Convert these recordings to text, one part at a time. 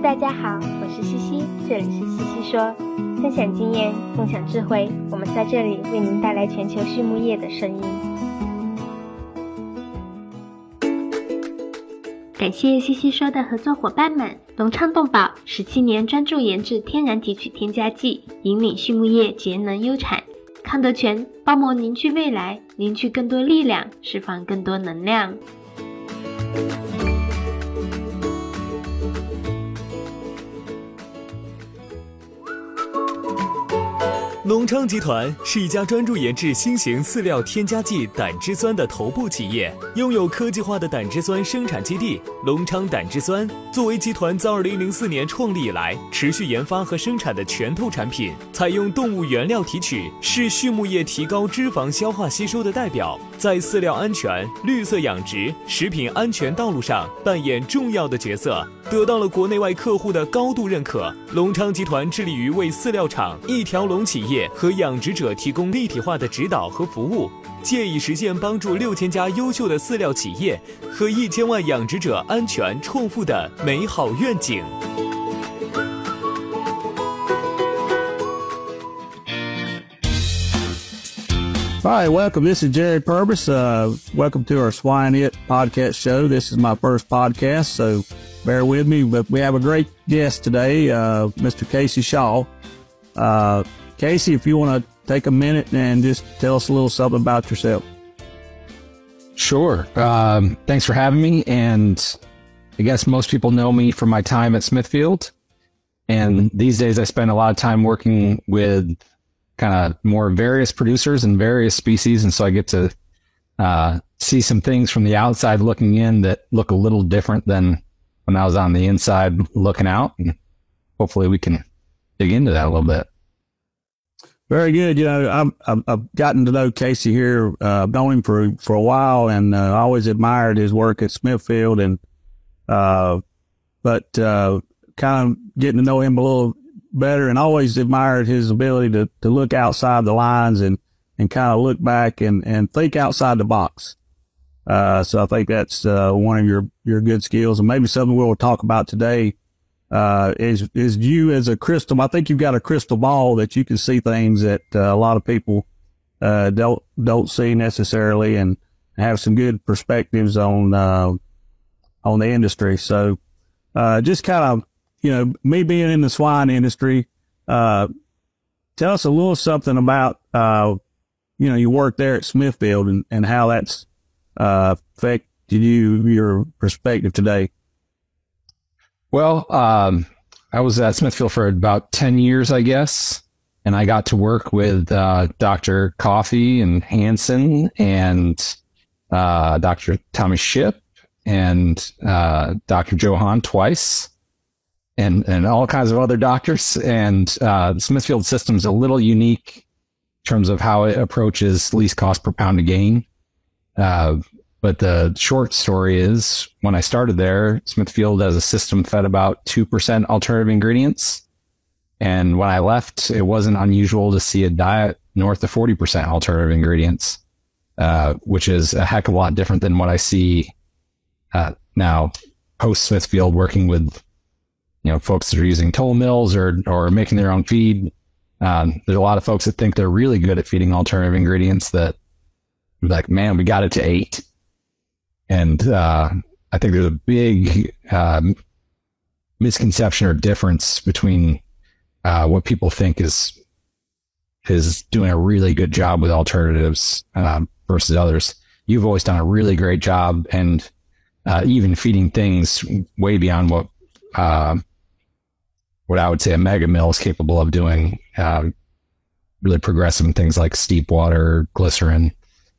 大家好，我是西西，这里是西西说，分享经验，共享智慧，我们在这里为您带来全球畜牧业的声音。感谢西西说的合作伙伴们，隆昌动宝十七年专注研制天然提取添加剂，引领畜牧业节能优产。康德全包膜凝聚未来，凝聚更多力量，释放更多能量。隆昌集团是一家专注研制新型饲料添加剂胆汁酸的头部企业，拥有科技化的胆汁酸生产基地——隆昌胆汁酸。作为集团自2004年创立以来持续研发和生产的拳头产品，采用动物原料提取，是畜牧业提高脂肪消化吸收的代表，在饲料安全、绿色养殖、食品安全道路上扮演重要的角色。得到了国内外客户的高度认可。隆昌集团致力于为饲料厂、一条龙企业和养殖者提供立体化的指导和服务，借以实现帮助六千家优秀的饲料企业和一千万养殖者安全创富的美好愿景。Hi, welcome. This is Jared Purvis. Uh, welcome to our Swine It podcast show. This is my first podcast, so bear with me. But we have a great guest today, uh, Mr. Casey Shaw. Uh, Casey, if you want to take a minute and just tell us a little something about yourself. Sure. Um, thanks for having me. And I guess most people know me from my time at Smithfield. And these days I spend a lot of time working with kind of more various producers and various species. And so I get to uh, see some things from the outside looking in that look a little different than when I was on the inside looking out. And hopefully we can dig into that a little bit. Very good. You know, I've, I've, I've gotten to know Casey here. Uh, I've known him for, for a while and uh, always admired his work at Smithfield and, uh, but, uh, kind of getting to know him a little better and always admired his ability to, to look outside the lines and, and kind of look back and, and think outside the box. Uh, so I think that's, uh, one of your, your good skills and maybe something we'll talk about today, uh, is, is you as a crystal. I think you've got a crystal ball that you can see things that uh, a lot of people, uh, don't, don't see necessarily and have some good perspectives on, uh, on the industry. So, uh, just kind of, you know, me being in the swine industry, uh, tell us a little something about, uh, you know, you work there at Smithfield and, and how that's, uh, affected you, your perspective today? Well, um, I was at Smithfield for about 10 years, I guess. And I got to work with uh, Dr. Coffey and Hansen and uh, Dr. Thomas Ship and uh, Dr. Johan twice and, and all kinds of other doctors. And uh, Smithfield system's a little unique in terms of how it approaches least cost per pound of gain. Uh, but the short story is when I started there, Smithfield as a system fed about 2% alternative ingredients. And when I left, it wasn't unusual to see a diet north of 40% alternative ingredients, uh, which is a heck of a lot different than what I see uh, now post Smithfield working with, you know, folks that are using toll mills or, or making their own feed. Um, there's a lot of folks that think they're really good at feeding alternative ingredients that like, man, we got it to eight. And uh, I think there's a big um, misconception or difference between uh, what people think is is doing a really good job with alternatives um, versus others. You've always done a really great job, and uh, even feeding things way beyond what uh, what I would say a mega mill is capable of doing. Uh, really progressive things like steep water, glycerin,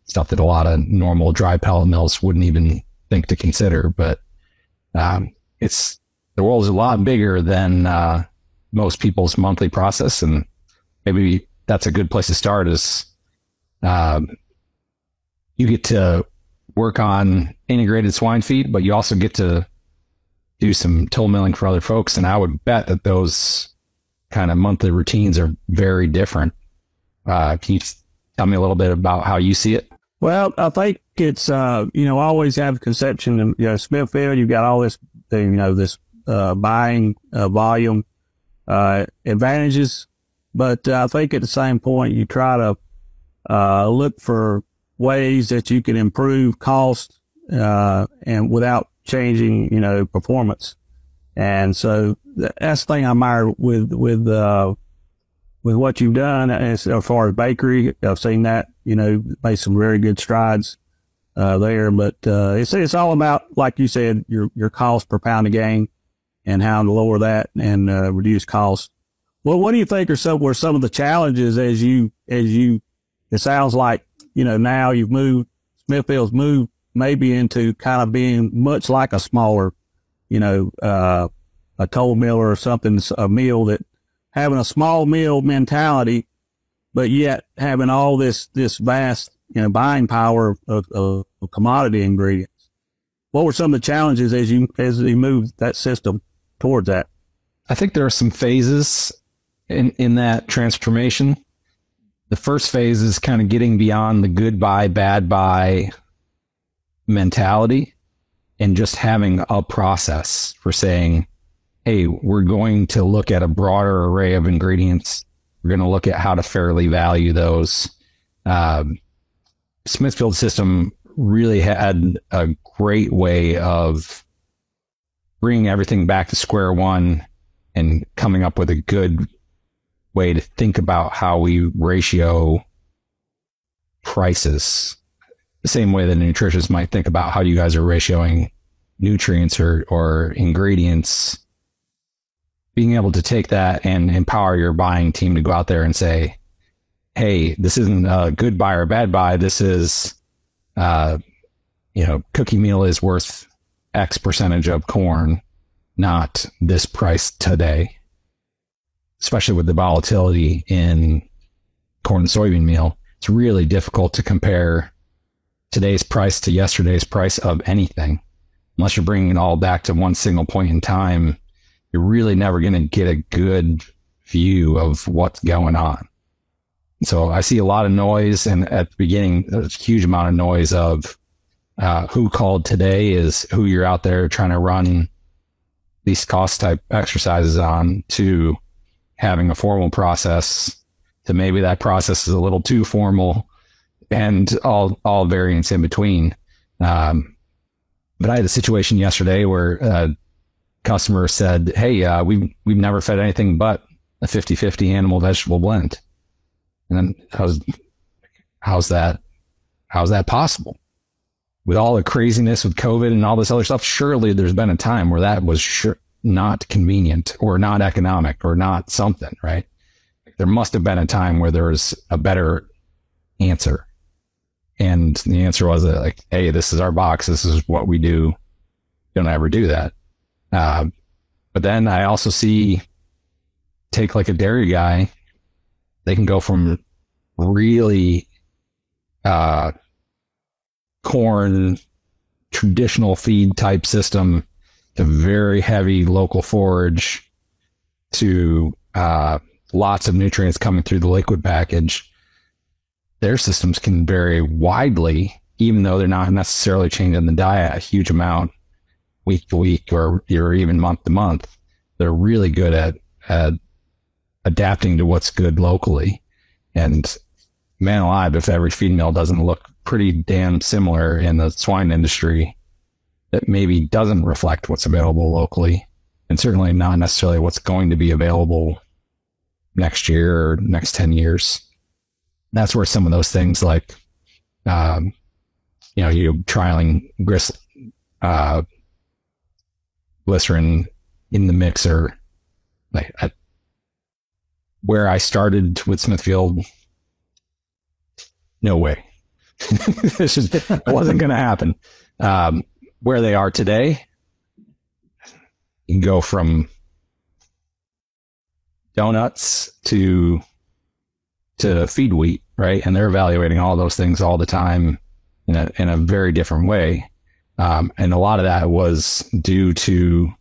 stuff that a lot of normal dry pellet mills wouldn't even think to consider. But um, it's the world is a lot bigger than uh, most people's monthly process, and maybe that's a good place to start. Is um, you get to work on integrated swine feed, but you also get to do some toll milling for other folks. And I would bet that those kind of monthly routines are very different. Uh, can you tell me a little bit about how you see it? Well, I think it's, uh, you know, I always have a conception of, you know, Smithfield, you've got all this, you know, this, uh, buying uh, volume uh, advantages, but I think at the same point you try to uh, look for ways that you can improve cost uh, and without changing, you know, performance. And so that's the thing I admire with with uh, with what you've done as, as far as bakery. I've seen that, you know, made some very good strides uh, there. But uh, it's it's all about, like you said, your your cost per pound of gain and how to lower that and uh, reduce costs. Well, what do you think are some were some of the challenges as you as you? It sounds like you know now you've moved Smithfield's moved maybe into kind of being much like a smaller, you know, uh, a toll mill or something, a mill that having a small mill mentality, but yet having all this, this vast, you know, buying power of, of, of commodity ingredients. What were some of the challenges as you, as you moved that system towards that? I think there are some phases in, in that transformation. The first phase is kind of getting beyond the good buy, bad buy mentality and just having a process for saying, hey, we're going to look at a broader array of ingredients. We're going to look at how to fairly value those. Um, Smithfield system really had a great way of bringing everything back to square one and coming up with a good way to think about how we ratio prices the same way that a nutritionist might think about how you guys are ratioing nutrients or, or ingredients, being able to take that and empower your buying team to go out there and say, Hey, this isn't a good buy or bad buy. This is, uh, you know, cookie meal is worth X percentage of corn, not this price today, especially with the volatility in corn and soybean meal. It's really difficult to compare today's price to yesterday's price of anything. Unless you're bringing it all back to one single point in time, you're really never going to get a good view of what's going on. So I see a lot of noise, and at the beginning, there's a huge amount of noise of uh, who called today is who you're out there trying to run these cost type exercises on to having a formal process to maybe that process is a little too formal and all all variants in between. Um, but I had a situation yesterday where a customer said, "Hey, uh, we've we've never fed anything but a 50-50 animal vegetable blend," and then how's how's that how's that possible? With all the craziness with COVID and all this other stuff, surely there's been a time where that was sure not convenient or not economic or not something, right? There must have been a time where there was a better answer. And the answer was uh, like, Hey, this is our box. This is what we do. Don't ever do that. Uh, but then I also see take like a dairy guy. They can go from really, uh, corn traditional feed type system to very heavy local forage to, uh, lots of nutrients coming through the liquid package their systems can vary widely, even though they're not necessarily changing the diet a huge amount week to week or, or even month to month. They're really good at, at adapting to what's good locally. And man alive, if every feed mill doesn't look pretty damn similar in the swine industry, that maybe doesn't reflect what's available locally and certainly not necessarily what's going to be available next year or next 10 years that's where some of those things like, um, you know, you trialing gris, uh, glycerin in the mixer, like I, where I started with Smithfield, no way. this is, it wasn't going to happen. Um, where they are today, you can go from donuts to to feed wheat, right? And they're evaluating all those things all the time in a, in a very different way. Um, and a lot of that was due to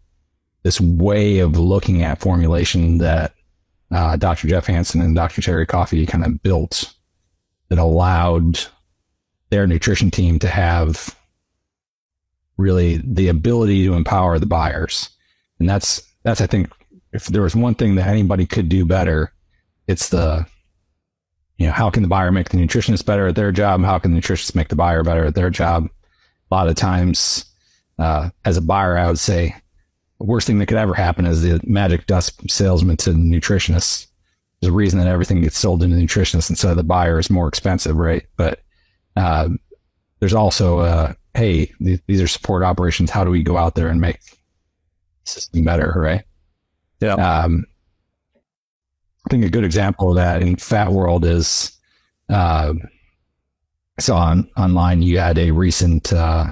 this way of looking at formulation that uh, Dr. Jeff Hansen and Dr. Terry Coffey kind of built that allowed their nutrition team to have really the ability to empower the buyers. And that's, that's, I think, if there was one thing that anybody could do better, it's the, you know, how can the buyer make the nutritionist better at their job? How can the nutritionist make the buyer better at their job? A lot of times, uh, as a buyer, I would say the worst thing that could ever happen is the magic dust salesman to the nutritionist. There's a reason that everything gets sold to the nutritionist instead of the buyer is more expensive, right? But, uh, there's also, uh, hey, th- these are support operations. How do we go out there and make the system better, right? Yeah. Um, I think a good example of that in Fat World is uh, I saw on, online you had a recent uh,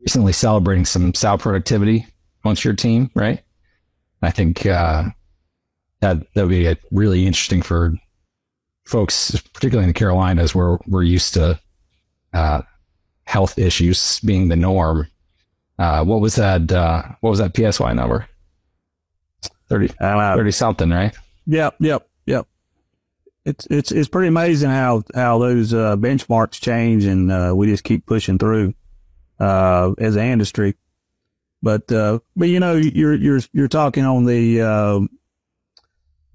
recently celebrating some sow productivity amongst your team, right? I think uh, that that would be a really interesting for folks, particularly in the Carolinas, where we're used to uh, health issues being the norm. Uh, what was that? Uh, what was that PSY number? 30, Uh, 30 something, right? Yep, yep, yep. It's it's it's pretty amazing how how those uh, benchmarks change, and uh, we just keep pushing through uh, as an industry. But uh, but you know you're you're you're talking on the uh,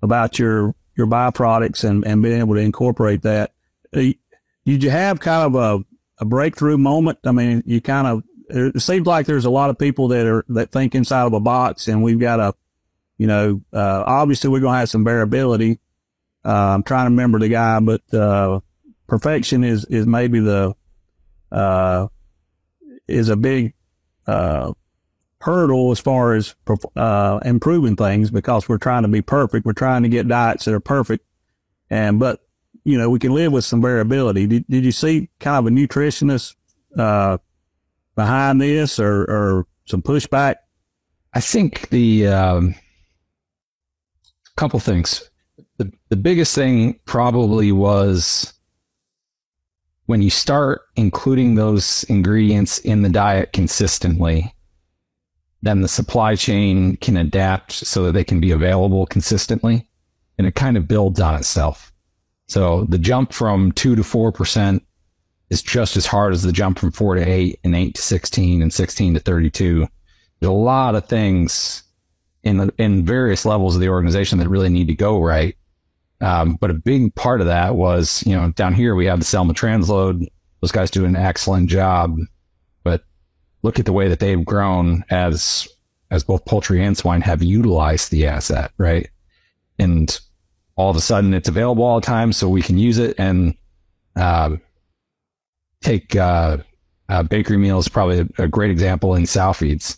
about your your byproducts and and being able to incorporate that. Uh, Did you have kind of a a breakthrough moment? I mean, you kind of it seems like there's a lot of people that are that think inside of a box, and we've got a you know, uh, obviously we're going to have some variability. Uh, I'm trying to remember the guy, but, uh, perfection is, is maybe the, uh, is a big, uh, hurdle as far as, uh, improving things because we're trying to be perfect. We're trying to get diets that are perfect. And, but, you know, we can live with some variability. Did, did you see kind of a nutritionist, uh, behind this or, or some pushback? I think the um, couple things. The the biggest thing probably was when you start including those ingredients in the diet consistently, then the supply chain can adapt so that they can be available consistently, and it kind of builds on itself. So the jump from two to four percent is just as hard as the jump from four to eight and eight to sixteen and sixteen to thirty-two there's a lot of things in the, in various levels of the organization that really need to go right. Um, but a big part of that was, you know, down here we have the Selma transload. Those guys do an excellent job, but look at the way that they've grown as as both poultry and swine have utilized the asset, right? And all of a sudden it's available all the time, so we can use it and uh, take uh, uh, bakery meals. Probably a, a great example in sow feeds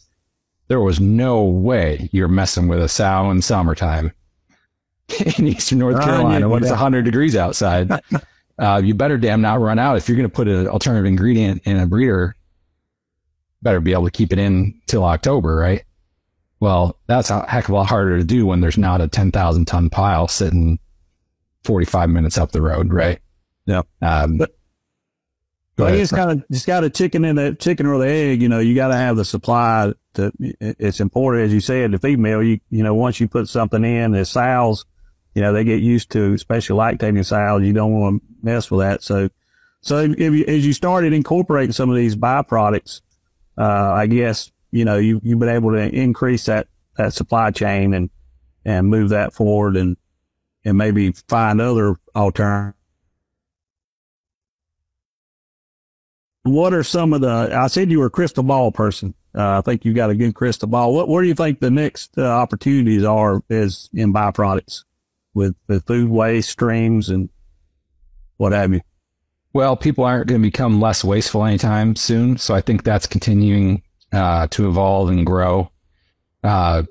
there was no way you're messing with a sow in summertime in eastern North Carolina when it's yeah. 100 degrees outside. uh, you better damn not run out. If you're going to put an alternative ingredient in a breeder, better be able to keep it in till October, right? Well, that's a heck of a lot harder to do when there's not a 10,000 ton pile sitting 45 minutes up the road, right? Yeah. Um, But- go Well, ahead. it's kind of just got a chicken in the chicken or the egg. You know, you got to have the supply. To it's important, as you said, the female. You you know, once you put something in, the sows, you know, they get used to, especially lactating sows. You don't want to mess with that. So, so if you, as you started incorporating some of these byproducts, uh, I guess you know you you've been able to increase that that supply chain and and move that forward and and maybe find other alternatives. What are some of the i said you were a crystal ball person uh, i think you got a good crystal ball what where do you think the next uh, opportunities are is in byproducts with with food waste streams and what have you Well, people aren't going to become less wasteful anytime soon. So I think that's continuing uh, to evolve and grow. Uh,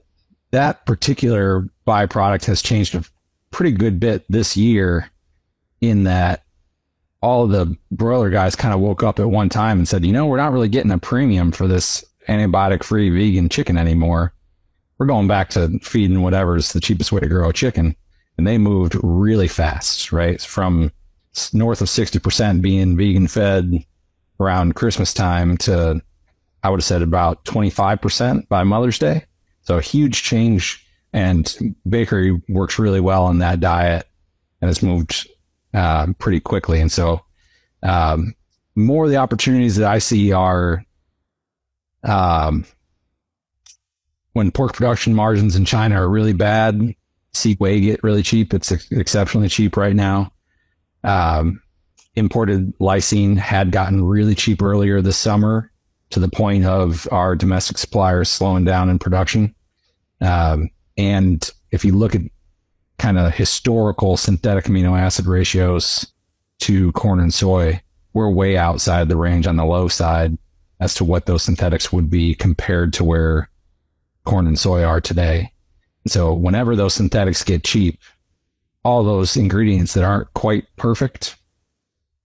that particular byproduct has changed a pretty good bit this year in that all the broiler guys kind of woke up at one time and said, you know, we're not really getting a premium for this antibiotic free vegan chicken anymore. We're going back to feeding whatever's the cheapest way to grow a chicken. And they moved really fast, right? From north of 60% being vegan fed around Christmas time to, I would have said about 25% by Mother's Day. So a huge change and bakery works really well in that diet and it's moved uh, pretty quickly. And so, um, more of the opportunities that I see are, um, when pork production margins in China are really bad, see whey get really cheap. It's ex- exceptionally cheap right now. Um, imported lysine had gotten really cheap earlier this summer to the point of our domestic suppliers slowing down in production. Um, and if you look at kind of historical synthetic amino acid ratios to corn and soy, we're way outside the range on the low side as to what those synthetics would be compared to where corn and soy are today. So whenever those synthetics get cheap, all those ingredients that aren't quite perfect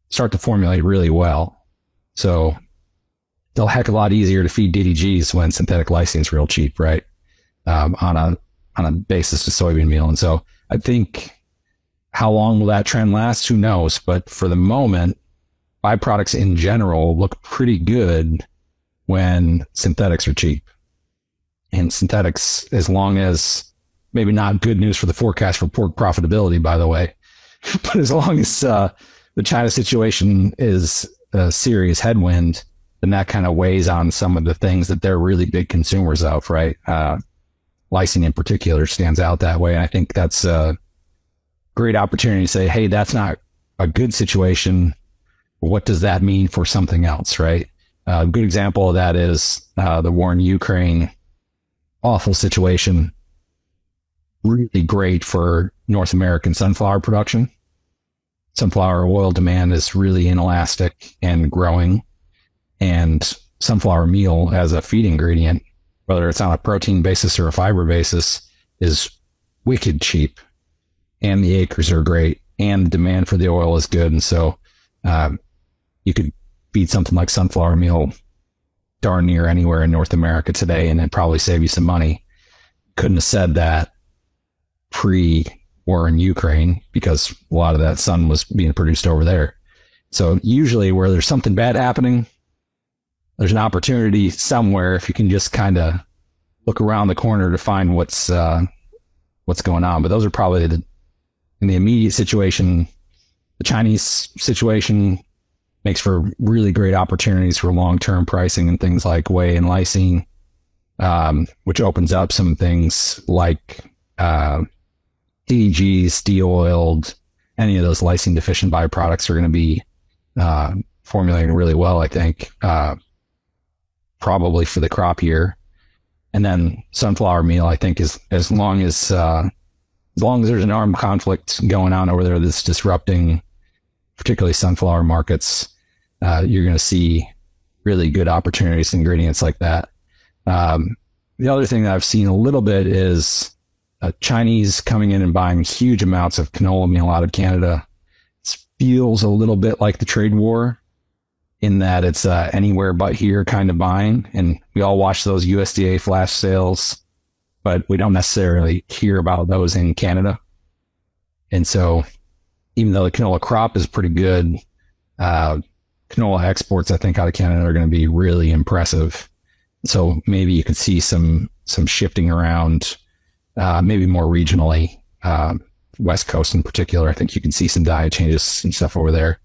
start to formulate really well. So they'll heck a lot easier to feed DDGs when synthetic lysine is real cheap, right? Um, on a on a basis of soybean meal. And so I think how long will that trend last? Who knows? But for the moment, byproducts in general look pretty good when synthetics are cheap. And synthetics, as long as maybe not good news for the forecast for pork profitability, by the way, but as long as uh, the China situation is a serious headwind, then that kind of weighs on some of the things that they're really big consumers of, right? Uh, lysine in particular stands out that way. And I think that's a great opportunity to say, hey, that's not a good situation. What does that mean for something else, right? A good example of that is uh, the war in Ukraine. Awful situation. Really great for North American sunflower production. Sunflower oil demand is really inelastic and growing. And sunflower meal as a feed ingredient, whether it's on a protein basis or a fiber basis, is wicked cheap. And the acres are great. And the demand for the oil is good. And so um, you could feed something like sunflower meal darn near anywhere in North America today, and it'd probably save you some money. Couldn't have said that pre war in Ukraine because a lot of that sun was being produced over there. So usually where there's something bad happening, there's an opportunity somewhere if you can just kind of look around the corner to find what's uh, what's going on. But those are probably the in the immediate situation. The Chinese situation makes for really great opportunities for long term pricing and things like whey and lysine, um, which opens up some things like uh, DDGs, de-oiled, any of those lysine deficient byproducts are going to be uh, formulating really well. I think uh, probably for the crop year, and then sunflower meal. I think is as long as uh, as long as there's an armed conflict going on over there that's disrupting, particularly sunflower markets, uh, you're going to see really good opportunities in ingredients like that. Um, the other thing that I've seen a little bit is uh, Chinese coming in and buying huge amounts of canola meal out of Canada. It feels a little bit like the trade war in that it's uh, anywhere but here kind of buying. And we all watch those USDA flash sales, but we don't necessarily hear about those in Canada. And so even though the canola crop is pretty good, uh, canola exports, I think, out of Canada are going to be really impressive. So maybe you could see some some shifting around uh, maybe more regionally, uh, West Coast in particular. I think you can see some diet changes and stuff over there.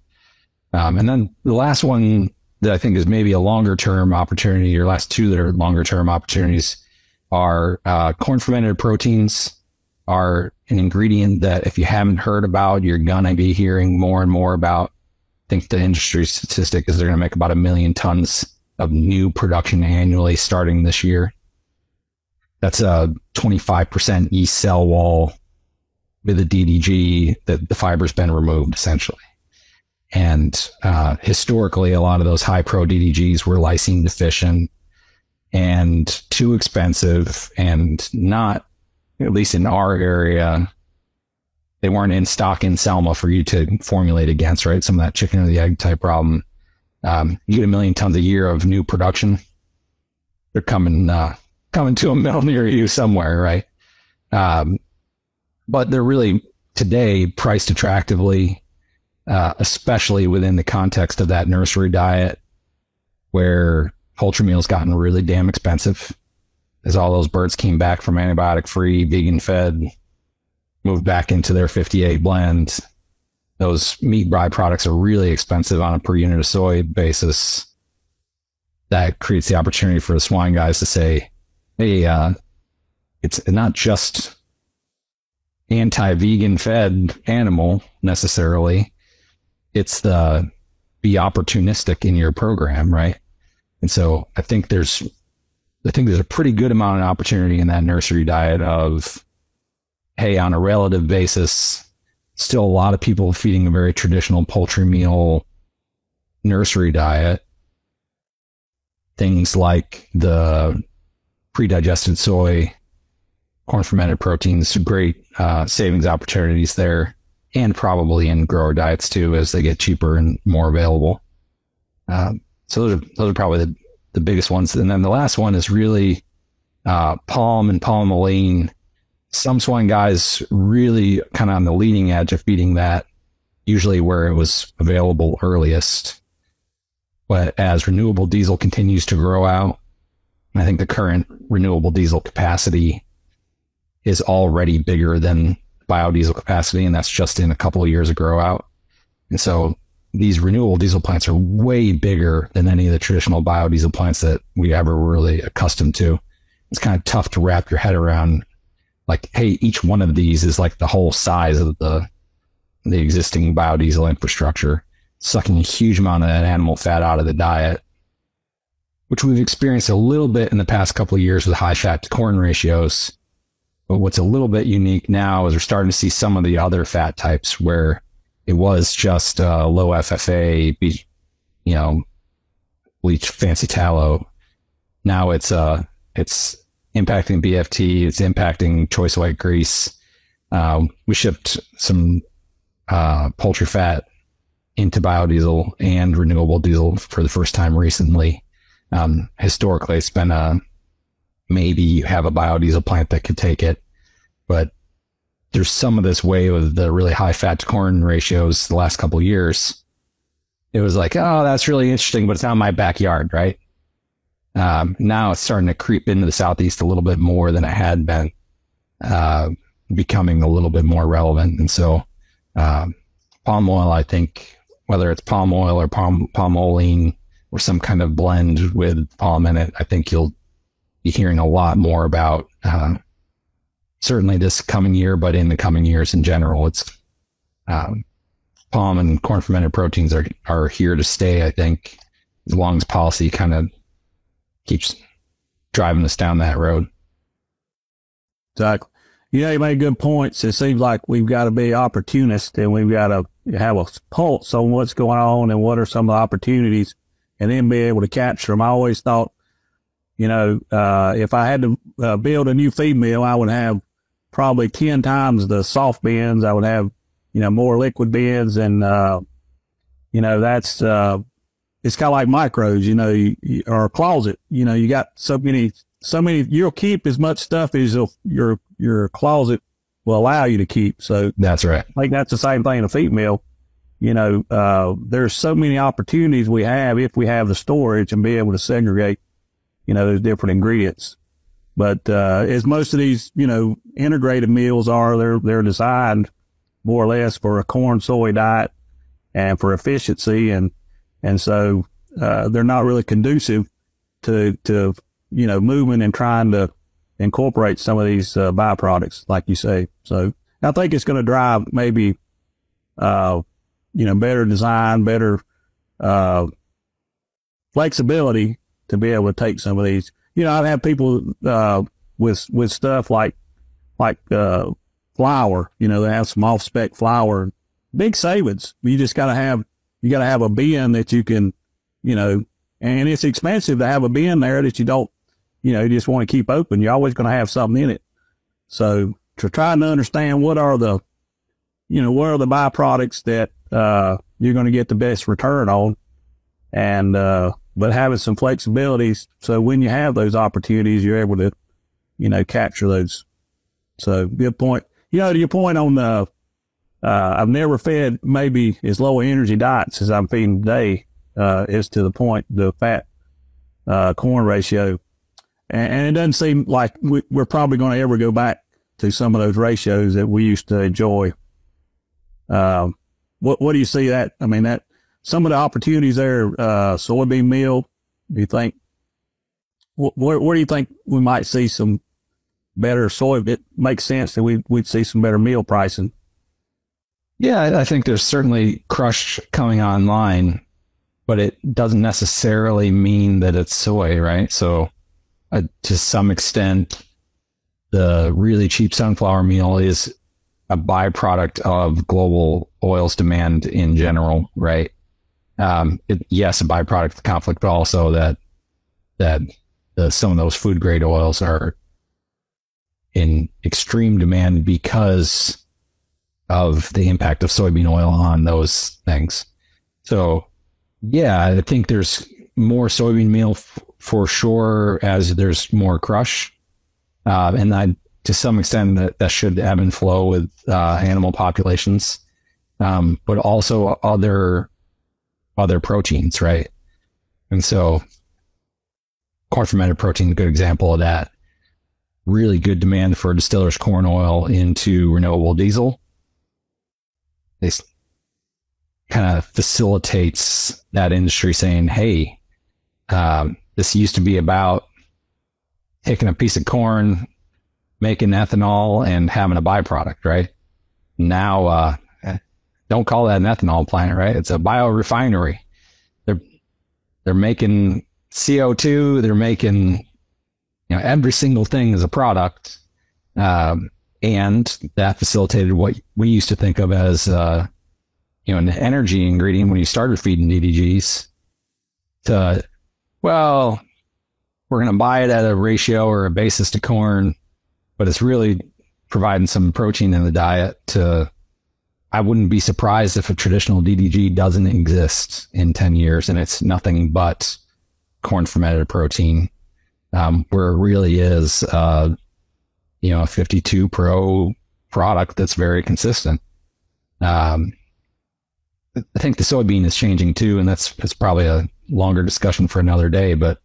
Um, and then the last one that I think is maybe a longer term opportunity, or last two that are longer term opportunities, are uh, corn fermented proteins are an ingredient that if you haven't heard about, you're gonna be hearing more and more about. I think the industry statistic is they're gonna make about a million tons of new production annually starting this year. That's a 25% yeast cell wall with a DDG that the fiber's been removed essentially. And uh, historically, a lot of those high pro DDGs were lysine deficient and too expensive and not, at least in our area, they weren't in stock in Selma for you to formulate against, right? Some of that chicken or the egg type problem. Um, you get a million tons a year of new production. They're coming, uh, coming to a mill near you somewhere, right? Um, but they're really today priced attractively, uh, especially within the context of that nursery diet where poultry meal's gotten really damn expensive as all those birds came back from antibiotic free, vegan fed, moved back into their 58 blend. Those meat byproducts are really expensive on a per unit of soy basis. That creates the opportunity for the swine guys to say, hey, uh, it's not just anti-vegan fed animal necessarily. It's the be opportunistic in your program, right? And so I think there's, I think there's a pretty good amount of opportunity in that nursery diet of, hey, on a relative basis, still a lot of people feeding a very traditional poultry meal nursery diet. Things like the pre-digested soy, corn fermented proteins, great uh, savings opportunities there, and probably in grower diets too as they get cheaper and more available. Um, so those are, those are probably the, the biggest ones. And then the last one is really uh, palm and palmolein. Some swine guys really kind of on the leading edge of feeding that, usually where it was available earliest. But as renewable diesel continues to grow out, I think the current renewable diesel capacity is already bigger than biodiesel capacity, and that's just in a couple of years of grow out. And so these renewable diesel plants are way bigger than any of the traditional biodiesel plants that we ever were really accustomed to. It's kind of tough to wrap your head around like, hey, each one of these is like the whole size of the the existing biodiesel infrastructure, sucking a huge amount of that animal fat out of the diet, which we've experienced a little bit in the past couple of years with high fat to corn ratios. But what's a little bit unique now is we're starting to see some of the other fat types where it was just uh, low FFA, you know, bleach fancy tallow. Now it's uh it's impacting BFT, it's impacting choice white grease. Um, we shipped some uh, poultry fat into biodiesel and renewable diesel for the first time recently. Um, historically, it's been a maybe you have a biodiesel plant that could take it. But there's some of this wave of the really high fat to corn ratios the last couple years. It was like, oh, that's really interesting, but it's not my backyard, right? Um, now it's starting to creep into the southeast a little bit more than it had been, uh, becoming a little bit more relevant. And so, um, palm oil, I think, whether it's palm oil or palm palmolein or some kind of blend with palm in it, I think you'll be hearing a lot more about uh, certainly this coming year, but in the coming years in general, it's um, palm and corn fermented proteins are are here to stay. I think as long as policy kind of keeps driving us down that road. Exactly. You know, you made good points. It seems like we've got to be opportunists and we've got to have a pulse on what's going on and what are some of the opportunities and then be able to capture them. I always thought you know, uh, if I had to uh, build a new feed mill, I would have probably 10 times the soft bins. I would have, you know, more liquid bins and, uh, you know, that's, uh, it's kind of like micros, you know, you, you, or a closet, you know, you got so many, so many, you'll keep as much stuff as your, your closet will allow you to keep. So that's right. I think that's the same thing in a feed mill. You know, uh, there's so many opportunities we have if we have the storage and be able to segregate you know, those different ingredients. But, uh, as most of these, you know, integrated meals are, they're, they're designed more or less for a corn soy diet and for efficiency. And, and so, uh, they're not really conducive to, to, you know, moving and trying to incorporate some of these, uh, byproducts, like you say. So I think it's going to drive maybe, uh, you know, better design, better, uh, flexibility to be able to take some of these. You know, I've had people uh, with with stuff like like uh, flour. You know, they have some off spec flour, big savings. You just got to have you got to have a bin that you can, you know, and it's expensive to have a bin there that you don't, you know, you just want to keep open. You're always going to have something in it. So to try to understand what are the, you know, what are the byproducts that uh, you're going to get the best return on, and uh, but having some flexibilities. So when you have those opportunities, you're able to, you know, capture those. So good point. You know, to your point on the, uh, I've never fed maybe as low energy diets as I'm feeding today, uh, is to the point, the fat, uh, corn ratio. And, and it doesn't seem like we, we're probably going to ever go back to some of those ratios that we used to enjoy. Um, what, what do you see that? I mean, that some of the opportunities there, uh, soybean meal, do you think, wh- where, where do you think we might see some better soy, it makes sense that we we'd see some better meal pricing. Yeah, I think there's certainly crush coming online, but it doesn't necessarily mean that it's soy, right? So, uh, to some extent, the really cheap sunflower meal is a byproduct of global oils demand in general, right? Um, it, yes, a byproduct of the conflict, but also that that the, some of those food grade oils are in extreme demand because of the impact of soybean oil on those things. So, yeah, I think there's more soybean meal f- for sure as there's more crush. Uh, and I, to some extent, that, that should ebb and flow with uh, animal populations, um, but also other other proteins, right? And so, corn fermented protein, is a good example of that. Really good demand for distillers corn oil into renewable diesel. This kind of facilitates that industry saying, "Hey, um, this used to be about taking a piece of corn, making ethanol, and having a byproduct, right? Now, uh, don't call that an ethanol plant, right? It's a biorefinery. They're they're making CO2. They're making you know every single thing is a product, um, and that facilitated what we used to think of as uh, you know an energy ingredient when you started feeding DDGs. To well, we're going to buy it at a ratio or a basis to corn, but it's really providing some protein in the diet to I wouldn't be surprised if a traditional DDG doesn't exist in 10 years and it's nothing but corn fermented protein, um, where it really is, uh, you know, a 52 Pro product that's very consistent. Um, I think the soybean is changing too, and that's, that's probably a longer discussion for another day, but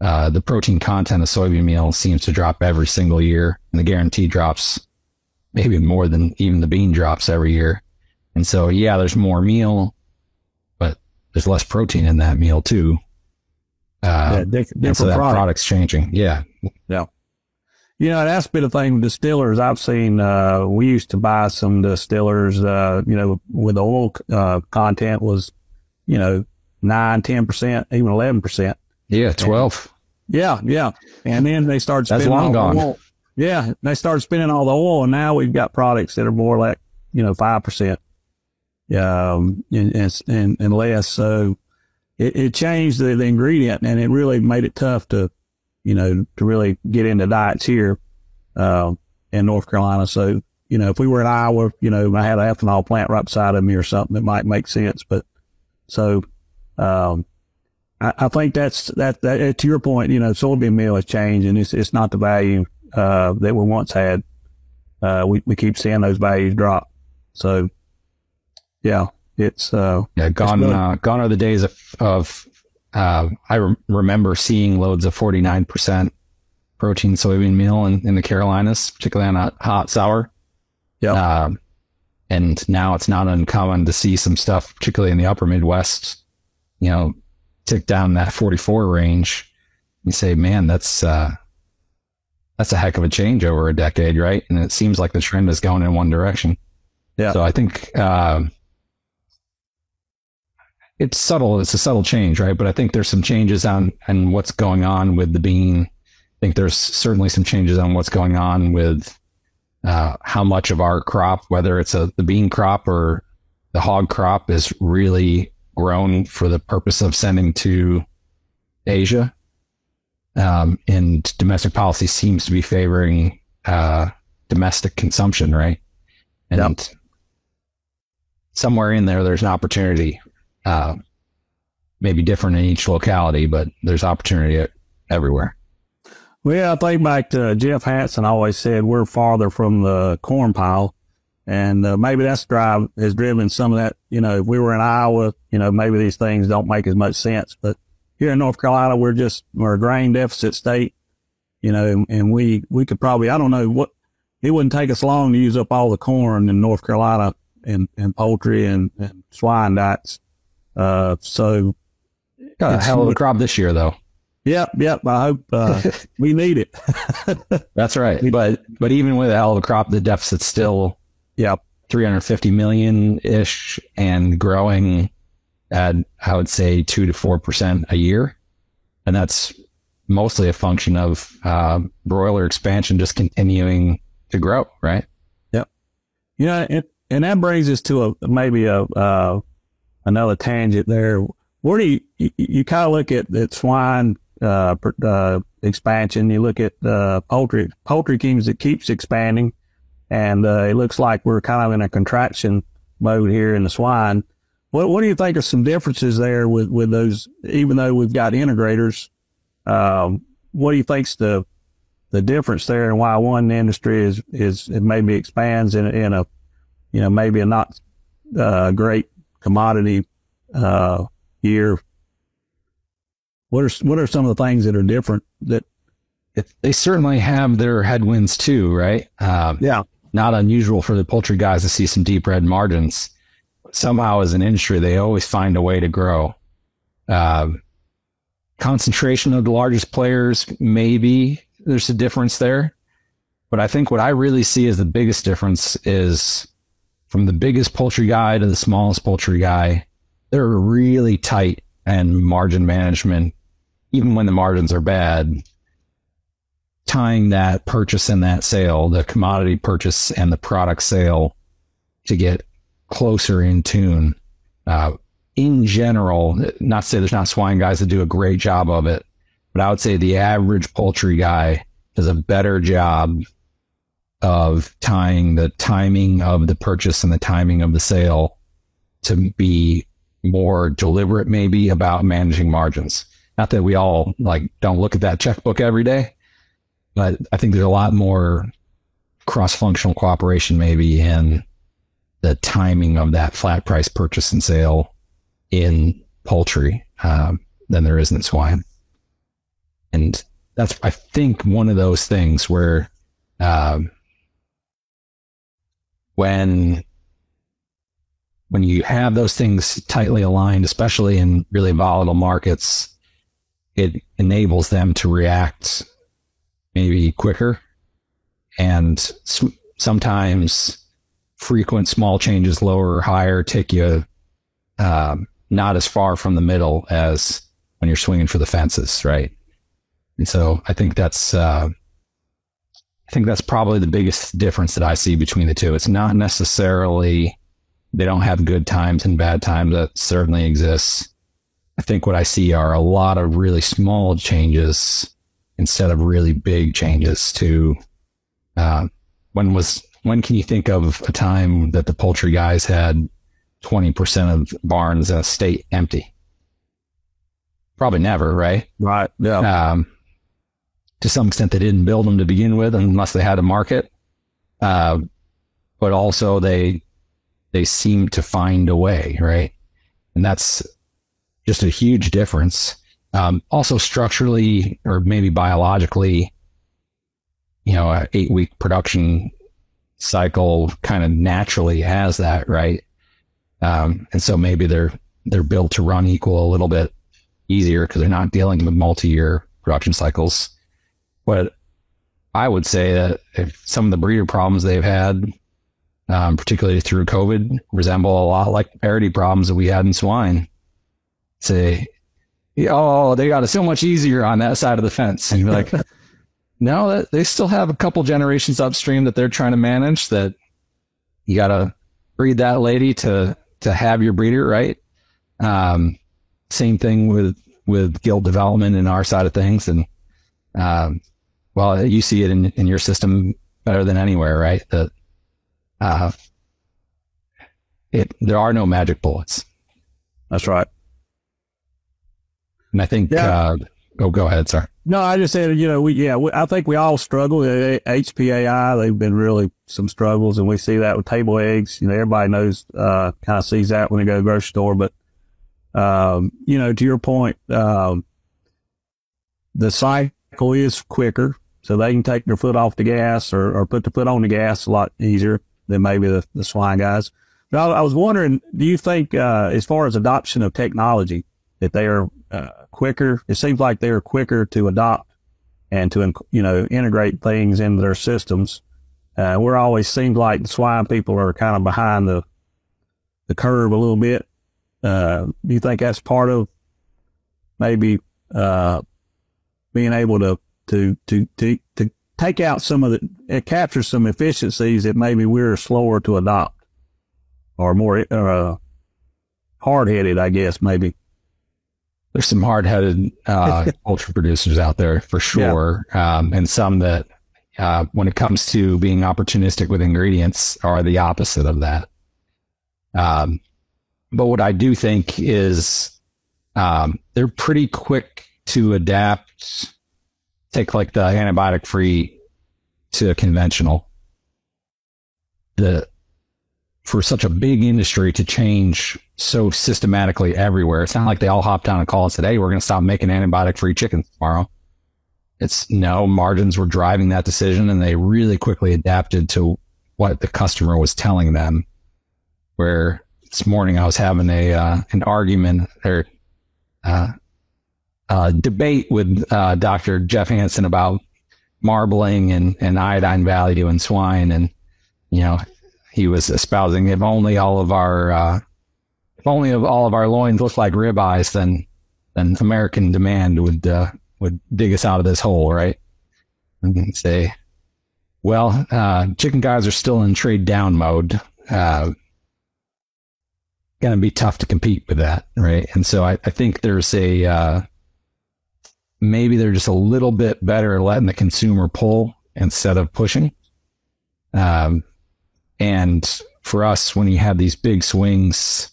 uh, the protein content of soybean meal seems to drop every single year, and the guarantee drops maybe more than even the bean drops every year. And so, yeah, there's more meal, but there's less protein in that meal too. Uh, yeah, different and so that product. product's changing. Yeah. Yeah. You know, that's been a thing with distillers. I've seen, uh, we used to buy some distillers, uh, you know, with oil, uh, content was, you know, nine, 10%, even 11%. Yeah. 12. And, yeah. Yeah. And then they started spending That's long gone. Oil. Yeah. They started spending all the oil and now we've got products that are more like, you know, 5%. Um, and, and, and less. So, it, it changed the, the ingredient and it really made it tough to, you know, to really get into diets here, uh, in North Carolina. So, you know, if we were in Iowa, you know, I had an ethanol plant right beside of me or something, it might make sense. But so, um, I, I think that's that, that, to your point, you know, soybean meal has changed and it's, it's not the value, uh, that we once had. Uh, we, we keep seeing those values drop. So, yeah, it's uh, yeah, gone. It's uh, gone are the days of of. Uh, I re- remember seeing loads of forty nine percent protein soybean meal in, in the Carolinas, particularly on a hot sour. Yeah. Uh, and now it's not uncommon to see some stuff, particularly in the upper Midwest, you know, tick down that 44 range. You say, man, that's, uh, that's a heck of a change over a decade, right? And it seems like the trend is going in one direction. Yeah. So I think, uh, it's subtle. It's a subtle change, right? But I think there's some changes on and what's going on with the bean. I think there's certainly some changes on what's going on with uh, how much of our crop, whether it's a the bean crop or the hog crop, is really grown for the purpose of sending to Asia. Um, and domestic policy seems to be favoring uh, domestic consumption, right? And yep. somewhere in there, there's an opportunity uh, maybe different in each locality, but there's opportunity everywhere. Well, I think back to Jeff Hansen always said we're farther from the corn pile. And uh, maybe that's drive has driven some of that. You know, if we were in Iowa, you know, maybe these things don't make as much sense. But here in North Carolina, we're just we're a grain deficit state. You know, and, and we we could probably I don't know what it wouldn't take us long to use up all the corn in North Carolina and and poultry and, and swine diets. Uh, so got a hell of a crop this year, though. Yep, yep. I hope uh, we need it. That's right. But but even with a hell of a crop, the deficit's still yep 350 million ish and growing at I would say two to four percent a year, and that's mostly a function of uh, broiler expansion just continuing to grow. Right. Yep. You know, and, and that brings us to a maybe a uh, another tangent there. Where do you you, you kind of look at at swine uh, uh, expansion. You look at uh, poultry poultry kingdoms that keeps expanding, and uh, it looks like we're kind of in a contraction mode here in the swine. What what do you think are some differences there with with those? Even though we've got integrators, um, what do you think's the the difference there, and why one industry is is it maybe expands in in a you know maybe a not uh, great commodity uh, year what are what are some of the things that are different that it, they certainly have their headwinds too, right? Um, yeah, not unusual for the poultry guys to see some deep red margins. Somehow, as an industry, they always find a way to grow. Um, concentration of the largest players, maybe there's a difference there, but I think what I really see as the biggest difference is from the biggest poultry guy to the smallest poultry guy. They're really tight and margin management even when the margins are bad, tying that purchase and that sale, the commodity purchase and the product sale to get closer in tune. Uh, in general, not to say there's not swine guys that do a great job of it, but I would say the average poultry guy does a better job of tying the timing of the purchase and the timing of the sale to be more deliberate, maybe about managing margins. Not that we all like don't look at that checkbook every day, but I think there's a lot more cross functional cooperation maybe in the timing of that flat price purchase and sale in poultry um, than there is in swine. And that's, I think, one of those things where um, when when you have those things tightly aligned, especially in really volatile markets, it enables them to react maybe quicker and sometimes frequent small changes lower or higher take you um, not as far from the middle as when you're swinging for the fences right? And so i think that's uh, i think that's probably the biggest difference that i see between the two. It's not necessarily they don't have good times and bad times. That certainly exists. I think what I see are a lot of really small changes instead of really big changes to uh, when was when can you think of a time that the poultry guys had 20% of barns in a state empty? Probably never, right? Right. Yeah. Um, to some extent, they didn't build them to begin with unless they had a market. Uh, but also they, they seem to find a way, right? And that's just a huge difference. Um, also structurally or maybe biologically, you know, an eight week production cycle kind of naturally has that, right? Um, and so maybe they're, they're built to run equal a little bit easier because they're not dealing with multi-year production cycles. But I would say that if some of the breeder problems they've had, um, particularly through COVID, resemble a lot like parity problems that we had in swine say, oh, they got it so much easier on that side of the fence. And you're like, no, they still have a couple generations upstream that they're trying to manage that you got to breed that lady to, to have your breeder, right? Um, same thing with, with gilt development in our side of things. And, um, well, you see it in, in your system better than anywhere, right? That, uh, it, there are no magic bullets. That's right. And I think, yeah. uh, oh, go ahead. Sorry. No, I just said, you know, we, yeah, we, I think we all struggle. HPAI, they've been really some struggles and we see that with table eggs. You know, everybody knows, uh, kind of sees that when they go to the grocery store. But, um, you know, to your point, um, the cycle is quicker so they can take their foot off the gas or, or put the foot on the gas a lot easier than maybe the, the swine guys. But I, I was wondering, do you think, uh, as far as adoption of technology, that they are uh, quicker. It seems like they're quicker to adopt and to, you know, integrate things into their systems. Uh, we're always seems like the swine people are kind of behind the, the curve a little bit. Uh, do you think that's part of maybe, uh, being able to, to, to, to, to take out some of the, it captures some efficiencies that maybe we're slower to adopt or more, uh, hard headed, I guess, maybe there's some hard-headed uh, poultry producers out there for sure, yeah. um, and some that, uh, when it comes to being opportunistic with ingredients, are the opposite of that. Um, but what I do think is um, they're pretty quick to adapt. Take like the antibiotic-free to conventional. The for such a big industry to change so systematically everywhere. It's not like they all hopped on a call and said, Hey, we're going to stop making antibiotic free chicken tomorrow. It's no margins were driving that decision and they really quickly adapted to what the customer was telling them. Where this morning I was having a, uh, an argument or, uh, uh, debate with, uh, Dr. Jeff Hansen about marbling and, and iodine value in swine. And, you know, he was espousing if only all of our, uh, if only all of our loins looked like ribeyes, then then American demand would uh, would dig us out of this hole, right? And say, well, uh, chicken guys are still in trade down mode. Uh, going to be tough to compete with that, right? And so I, I think there's a uh, maybe they're just a little bit better letting the consumer pull instead of pushing. Um, and for us, when you have these big swings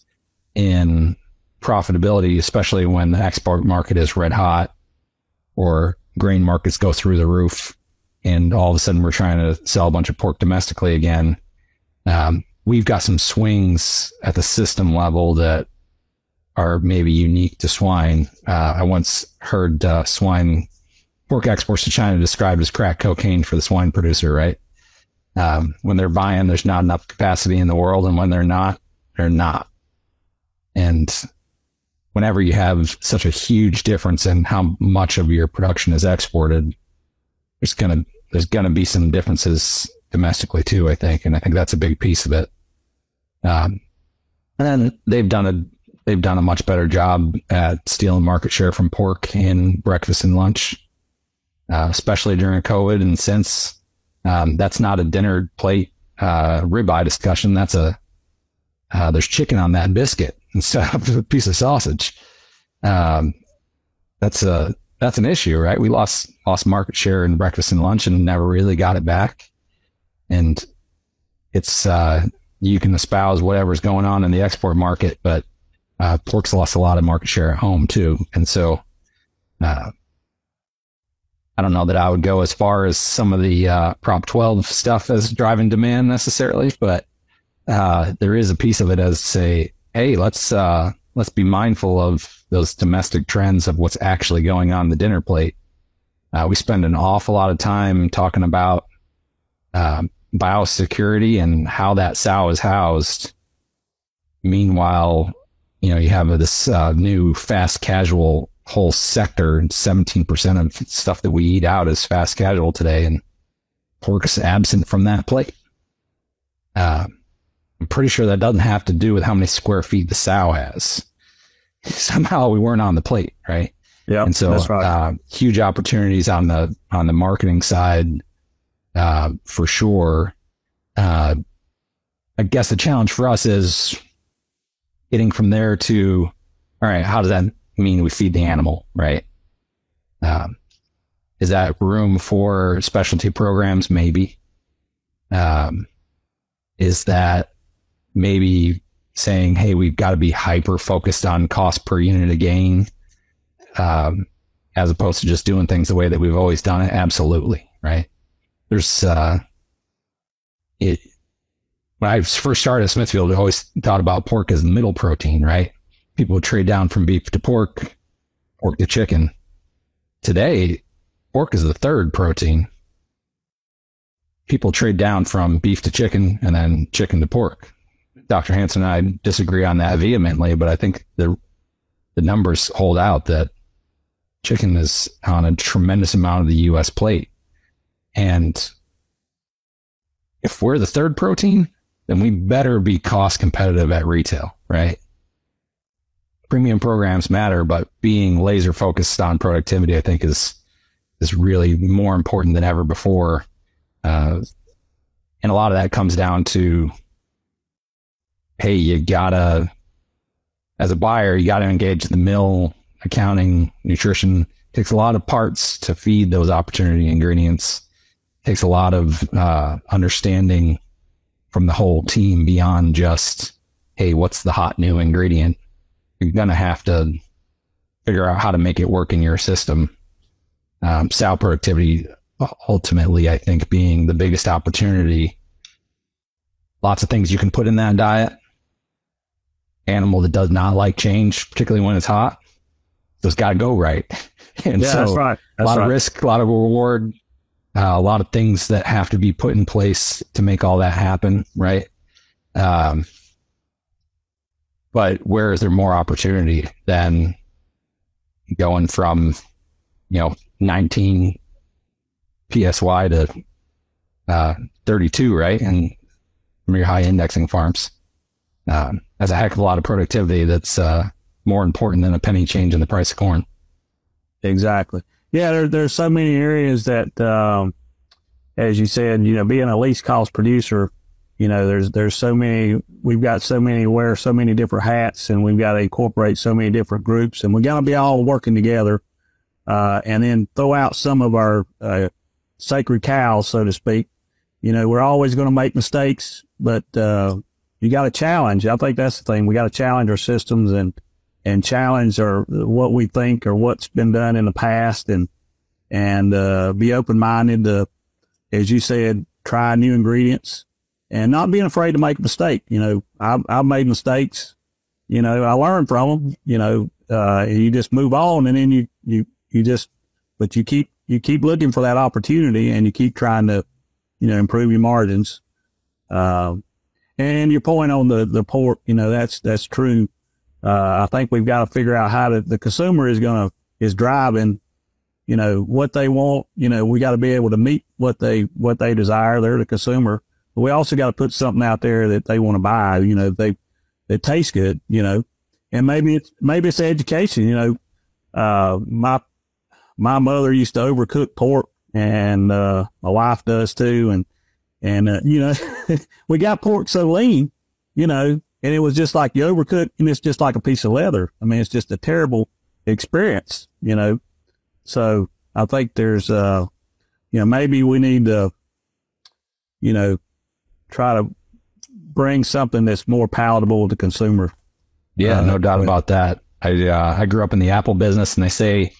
in profitability, especially when the export market is red hot or grain markets go through the roof and all of a sudden we're trying to sell a bunch of pork domestically again. Um, we've got some swings at the system level that are maybe unique to swine. Uh, I once heard uh, swine pork exports to China described as crack cocaine for the swine producer, right? Um, when they're buying, there's not enough capacity in the world, and when they're not, they're not. And whenever you have such a huge difference in how much of your production is exported, there's gonna there's gonna be some differences domestically too. I think, and I think that's a big piece of it. Um, and then they've done a they've done a much better job at stealing market share from pork in breakfast and lunch, uh, especially during COVID and since. Um, that's not a dinner plate uh, ribeye discussion. That's a uh, there's chicken on that biscuit instead of a piece of sausage. Um, that's a that's an issue, right? We lost lost market share in breakfast and lunch and never really got it back. And it's uh, you can espouse whatever's going on in the export market, but uh, pork's lost a lot of market share at home too. And so, uh, I don't know that I would go as far as some of the uh, Prop 12 stuff as driving demand necessarily, but uh, there is a piece of it as say, hey, let's uh, let's be mindful of those domestic trends of what's actually going on the dinner plate. Uh, we spend an awful lot of time talking about uh, biosecurity and how that sow is housed. Meanwhile, you know, you have this uh, new fast casual whole sector, 17% of stuff that we eat out is fast casual today, and pork's absent from that plate. Uh, I'm pretty sure that doesn't have to do with how many square feet the sow has. Somehow we weren't on the plate, right? Yeah, and so right. uh, huge opportunities on the on the marketing side uh, for sure. Uh, I guess the challenge for us is getting from there to all right. How does that mean we feed the animal, right? Um, is that room for specialty programs? Maybe. Um, is that maybe saying, hey, we've got to be hyper focused on cost per unit of gain, um, as opposed to just doing things the way that we've always done it? Absolutely, right? There's, uh, it, when I first started at Smithfield, I always thought about pork as the middle protein, right? People trade down from beef to pork, pork to chicken. Today, pork is the third protein. People trade down from beef to chicken and then chicken to pork. Dr. Hansen and I disagree on that vehemently, but I think the the numbers hold out that chicken is on a tremendous amount of the U.S. plate. And if we're the third protein, then we better be cost competitive at retail, right? Premium programs matter, but being laser focused on productivity, I think is, is really more important than ever before. Uh, and a lot of that comes down to, hey, you gotta, as a buyer, you gotta engage the mill, accounting, nutrition. It takes a lot of parts to feed those opportunity ingredients. It takes a lot of uh, understanding from the whole team beyond just, hey, what's the hot new ingredient? You're gonna have to figure out how to make it work in your system. Um, sow productivity ultimately, I think, being the biggest opportunity. Lots of things you can put in that diet. Animal that does not like change, particularly when it's hot, those got to go right. And yeah, so that's right. That's a lot right. of risk, a lot of reward, uh, a lot of things that have to be put in place to make all that happen, right? Um, but where is there more opportunity than going from, you know, 19 PSY to uh, 32, right? And from your high indexing farms. Um, that's a heck of a lot of productivity that's uh, more important than a penny change in the price of corn. Exactly. Yeah, there, there's so many areas that, um, as you said, you know, being a least cost producer, you know, there's there's so many. We've got so many wear so many different hats, and we've got to incorporate so many different groups, and we got to be all working together, uh, and then throw out some of our uh, sacred cows, so to speak. You know, we're always going to make mistakes, but uh, you got to challenge. I think that's the thing. We got to challenge our systems and and challenge our what we think or what's been done in the past, and and uh, be open minded to, as you said, try new ingredients and not being afraid to make a mistake. You know, I've, I've made mistakes. You know, I learn from them. You know, uh, you just move on, and then you you you just, but you keep you keep looking for that opportunity, and you keep trying to, you know, improve your margins. Uh, and your point on the the pork, you know, that's that's true. Uh, I think we've got to figure out how to the consumer is gonna is driving, you know, what they want. You know, we got to be able to meet what they what they desire. They're the consumer. But we also got to put something out there that they want to buy. You know, they that tastes good. You know, and maybe it's maybe it's education. You know, uh, my my mother used to overcook pork, and uh, my wife does too. And and uh, you know, we got pork so lean, you know, and it was just like you overcook, and it's just like a piece of leather. I mean, it's just a terrible experience, you know. So I think there's, uh, you know, maybe we need to, you know, try to bring something that's more palatable to consumer. Yeah, Uh, no doubt about that. I uh, I grew up in the apple business, and they say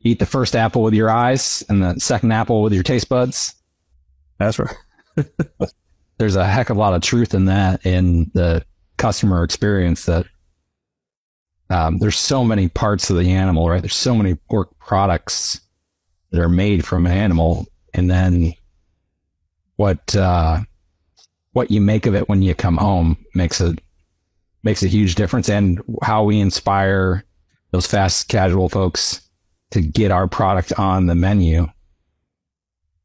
eat the first apple with your eyes and the second apple with your taste buds. That's right. There's a heck of a lot of truth in that in the customer experience. That um, there's so many parts of the animal, right? There's so many pork products that are made from an animal, and then what uh, what you make of it when you come home makes a makes a huge difference and how we inspire those fast casual folks to get our product on the menu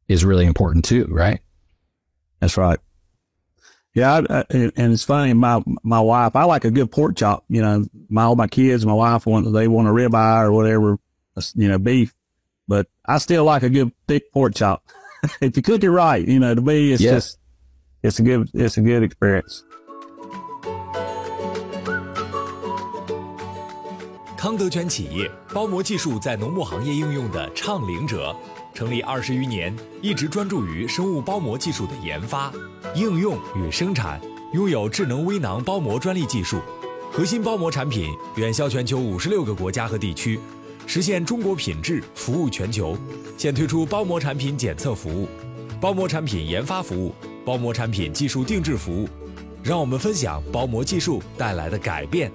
is really important too, right? That's right. Yeah, I, I, and it's funny. My my wife, I like a good pork chop. You know, my all my kids, my wife want they want a ribeye or whatever, you know, beef. But I still like a good thick pork chop. if you cook it right, you know, to me, it's just it's a good it's a good experience. 康德全企业包膜技术在农牧行业应用的倡领者，成立二十余年，一直专注于生物包膜技术的研发、应用与生产，拥有智能微囊包膜专利技术，核心包膜产品远销全球五十六个国家和地区，实现中国品质服务全球。现推出包膜产品检测服务、包膜产品研发服务、包膜产品技术定制服务。让我们分享包膜技术带来的改变。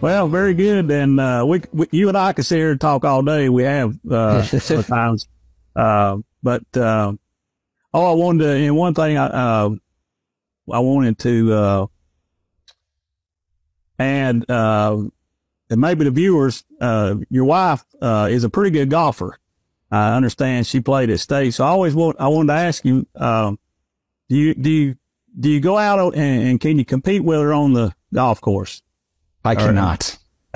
Well, very good. And uh, we, we, you and I could sit here and talk all day. We have uh, sometimes, uh, but uh, oh, I wanted to. And one thing I uh, I wanted to uh, add. Uh, and maybe the viewers, uh, your wife, uh, is a pretty good golfer. I understand she played at state. So I always want, I wanted to ask you, um, do you, do you, do you go out and, and can you compete with her on the golf course? I cannot.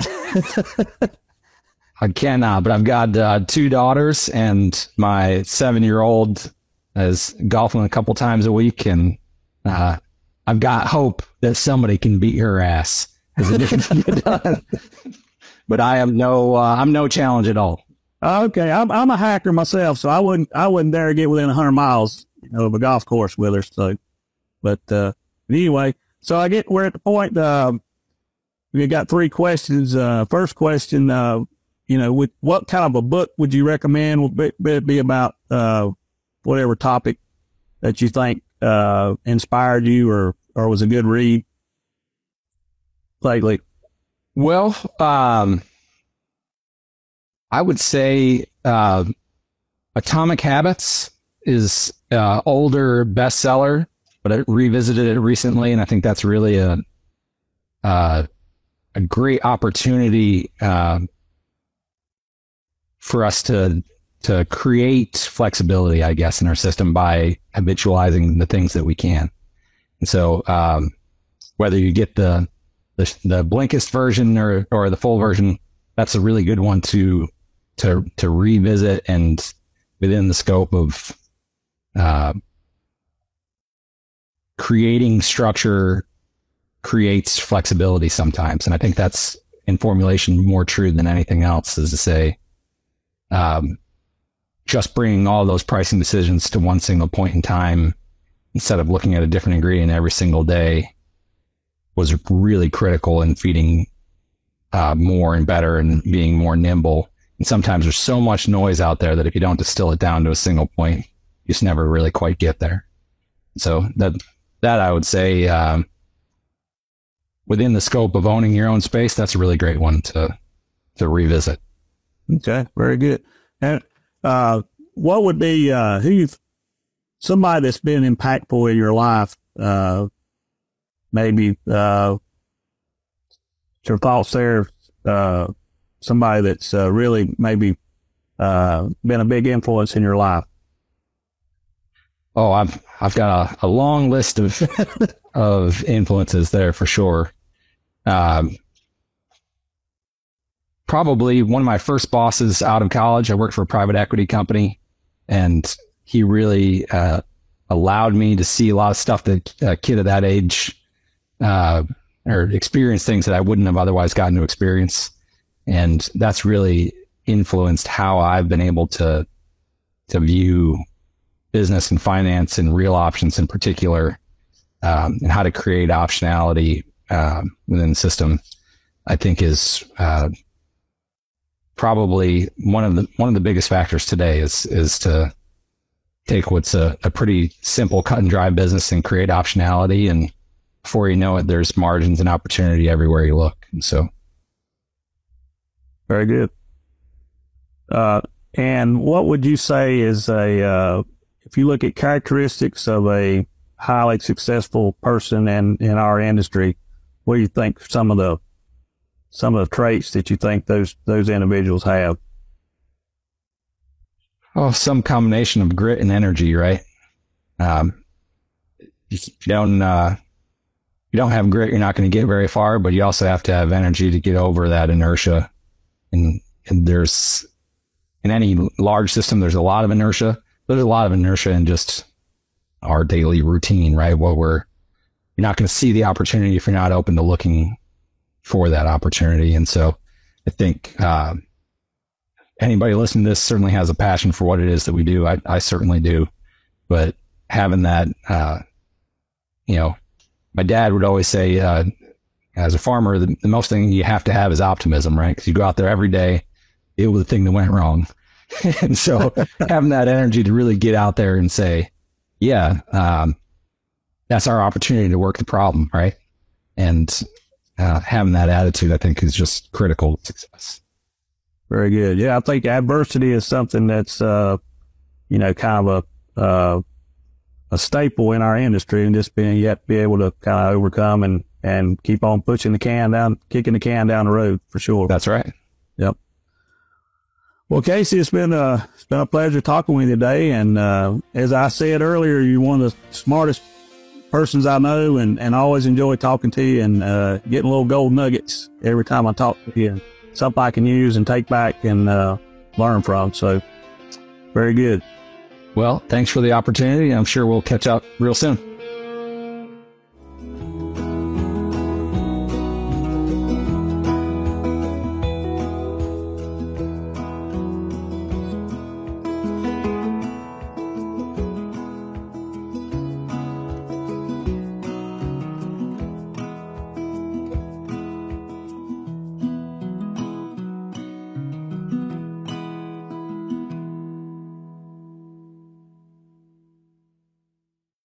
I cannot, but I've got uh, two daughters and my seven year old is golfing a couple times a week. And uh, I've got hope that somebody can beat her ass. but I am no, uh, I'm no challenge at all. Okay. I'm, I'm a hacker myself, so I wouldn't, I wouldn't dare get within hundred miles you know, of a golf course with her. So, but, uh, anyway, so I get, we're at the point, um, we got three questions. Uh, first question, uh, you know, with what kind of a book would you recommend would be, be about, uh, whatever topic that you think, uh, inspired you or, or was a good read lately? Well, um, I would say, uh, Atomic Habits is, uh, older bestseller, but I revisited it recently. And I think that's really a, uh, a great opportunity uh, for us to to create flexibility, I guess, in our system by habitualizing the things that we can. And so, um, whether you get the, the the Blinkist version or or the full version, that's a really good one to to to revisit and within the scope of uh, creating structure creates flexibility sometimes. And I think that's in formulation more true than anything else is to say, um, just bringing all those pricing decisions to one single point in time instead of looking at a different ingredient every single day was really critical in feeding uh, more and better and being more nimble. And sometimes there's so much noise out there that if you don't distill it down to a single point, you just never really quite get there. So that that I would say um, within the scope of owning your own space, that's a really great one to to revisit. Okay, very good. And uh, what would be uh, who somebody that's been impactful in your life? Uh, maybe uh, your thoughts there. Uh, somebody that's uh, really maybe uh, been a big influence in your life. Oh, I've I've got a, a long list of of influences there for sure. Um, probably one of my first bosses out of college. I worked for a private equity company, and he really uh, allowed me to see a lot of stuff that a kid of that age uh, or experience things that I wouldn't have otherwise gotten to experience, and that's really influenced how I've been able to to view business and finance and real options in particular, um, and how to create optionality um, within the system, I think is uh, probably one of the one of the biggest factors today is is to take what's a, a pretty simple cut and dry business and create optionality. And before you know it there's margins and opportunity everywhere you look. And so very good uh, and what would you say is a uh, if you look at characteristics of a highly successful person in in our industry what do you think some of the some of the traits that you think those those individuals have? Oh, some combination of grit and energy, right? Um, you don't uh, you don't have grit, you're not going to get very far. But you also have to have energy to get over that inertia. And, and there's in any large system, there's a lot of inertia. There's a lot of inertia in just our daily routine, right? What we're you're not going to see the opportunity if you're not open to looking for that opportunity. And so I think, uh, anybody listening to this certainly has a passion for what it is that we do. I, I certainly do, but having that, uh, you know, my dad would always say, uh, as a farmer, the, the, most thing you have to have is optimism, right? Because you go out there every day, deal with the thing that went wrong. and so having that energy to really get out there and say, yeah, um, that's our opportunity to work the problem, right? And uh, having that attitude, I think, is just critical to success. Very good. Yeah, I think adversity is something that's, uh, you know, kind of a uh, a staple in our industry, and just being yet be able to kind of overcome and and keep on pushing the can down, kicking the can down the road for sure. That's right. Yep. Well, Casey, it's been a it's been a pleasure talking with you today. And uh, as I said earlier, you're one of the smartest persons I know, and, and I always enjoy talking to you and uh, getting little gold nuggets every time I talk to you. Something I can use and take back and uh, learn from. So, very good. Well, thanks for the opportunity. I'm sure we'll catch up real soon.